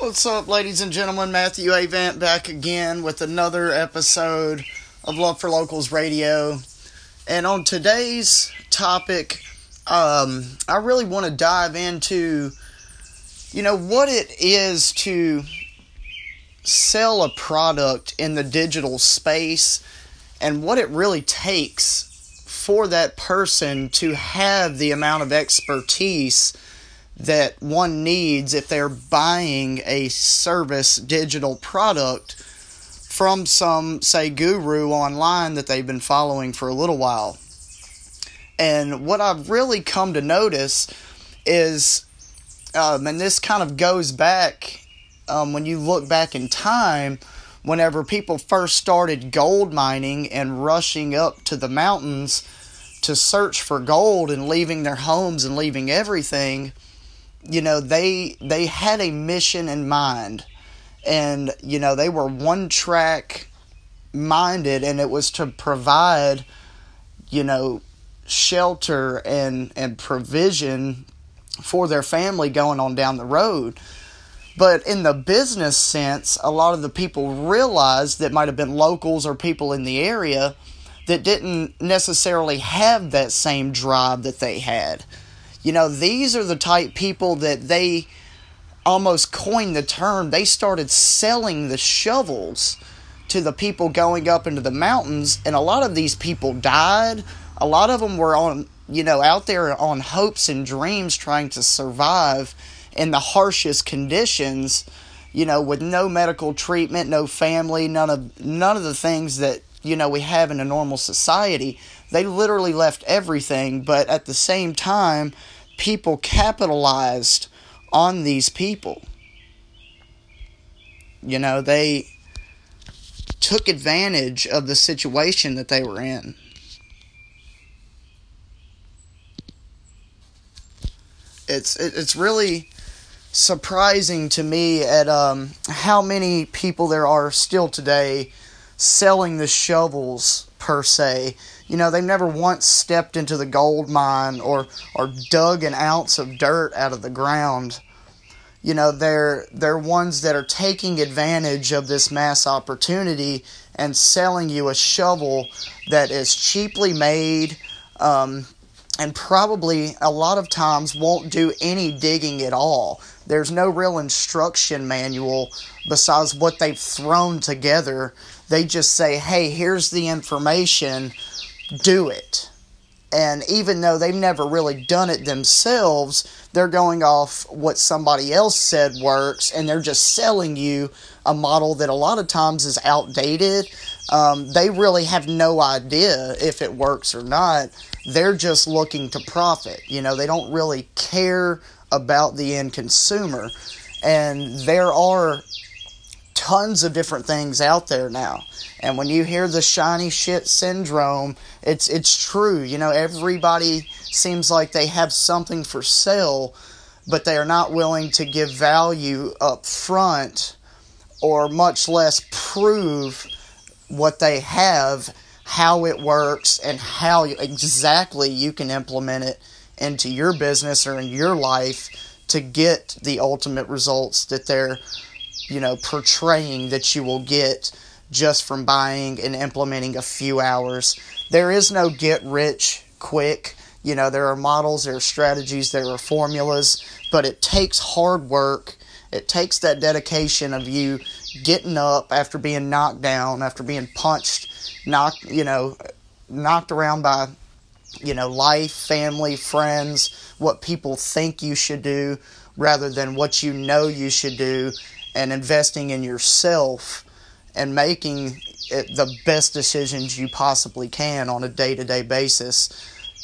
What's up, ladies and gentlemen? Matthew Avant back again with another episode of Love for Locals Radio. And on today's topic, um, I really want to dive into, you know, what it is to sell a product in the digital space and what it really takes for that person to have the amount of expertise that one needs if they're buying a service digital product from some, say, guru online that they've been following for a little while. And what I've really come to notice is, um, and this kind of goes back um, when you look back in time, whenever people first started gold mining and rushing up to the mountains to search for gold and leaving their homes and leaving everything you know they they had a mission in mind. And you know they were one track minded and it was to provide you know shelter and and provision for their family going on down the road. But in the business sense a lot of the people realized that might have been locals or people in the area that didn't necessarily have that same drive that they had you know, these are the type people that they almost coined the term. They started selling the shovels to the people going up into the mountains, and a lot of these people died. A lot of them were on, you know, out there on hopes and dreams trying to survive in the harshest conditions, you know, with no medical treatment, no family, none of none of the things that, you know, we have in a normal society. They literally left everything, but at the same time, people capitalized on these people. You know, they took advantage of the situation that they were in. It's it's really surprising to me at um, how many people there are still today selling the shovels per se. You know, they've never once stepped into the gold mine or or dug an ounce of dirt out of the ground. You know, they're they're ones that are taking advantage of this mass opportunity and selling you a shovel that is cheaply made um, and probably a lot of times won't do any digging at all. There's no real instruction manual besides what they've thrown together they just say, hey, here's the information, do it. And even though they've never really done it themselves, they're going off what somebody else said works, and they're just selling you a model that a lot of times is outdated. Um, they really have no idea if it works or not. They're just looking to profit. You know, they don't really care about the end consumer. And there are tons of different things out there now. And when you hear the shiny shit syndrome, it's it's true. You know, everybody seems like they have something for sale, but they are not willing to give value up front or much less prove what they have, how it works, and how exactly you can implement it into your business or in your life to get the ultimate results that they're you know, portraying that you will get just from buying and implementing a few hours. There is no get rich quick. You know, there are models, there are strategies, there are formulas, but it takes hard work. It takes that dedication of you getting up after being knocked down, after being punched, knocked, you know, knocked around by, you know, life, family, friends, what people think you should do rather than what you know you should do and investing in yourself and making it the best decisions you possibly can on a day to day basis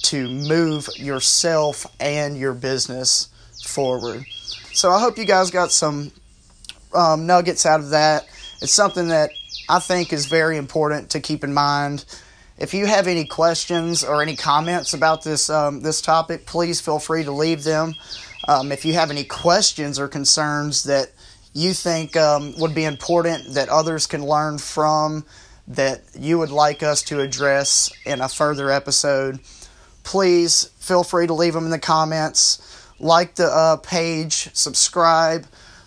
to move yourself and your business forward. So I hope you guys got some um, nuggets out of that. It's something that I think is very important to keep in mind. If you have any questions or any comments about this um, this topic, please feel free to leave them. Um, if you have any questions or concerns that you think um, would be important that others can learn from that you would like us to address in a further episode, please feel free to leave them in the comments. Like the uh, page, subscribe,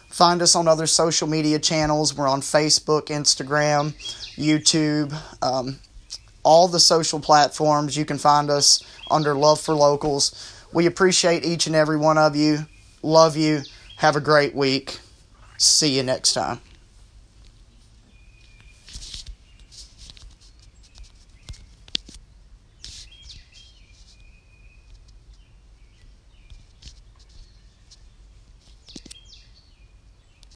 Find us on other social media channels. We're on Facebook, Instagram, YouTube, um, all the social platforms. You can find us under Love for Locals. We appreciate each and every one of you. Love you. Have a great week. See you next time.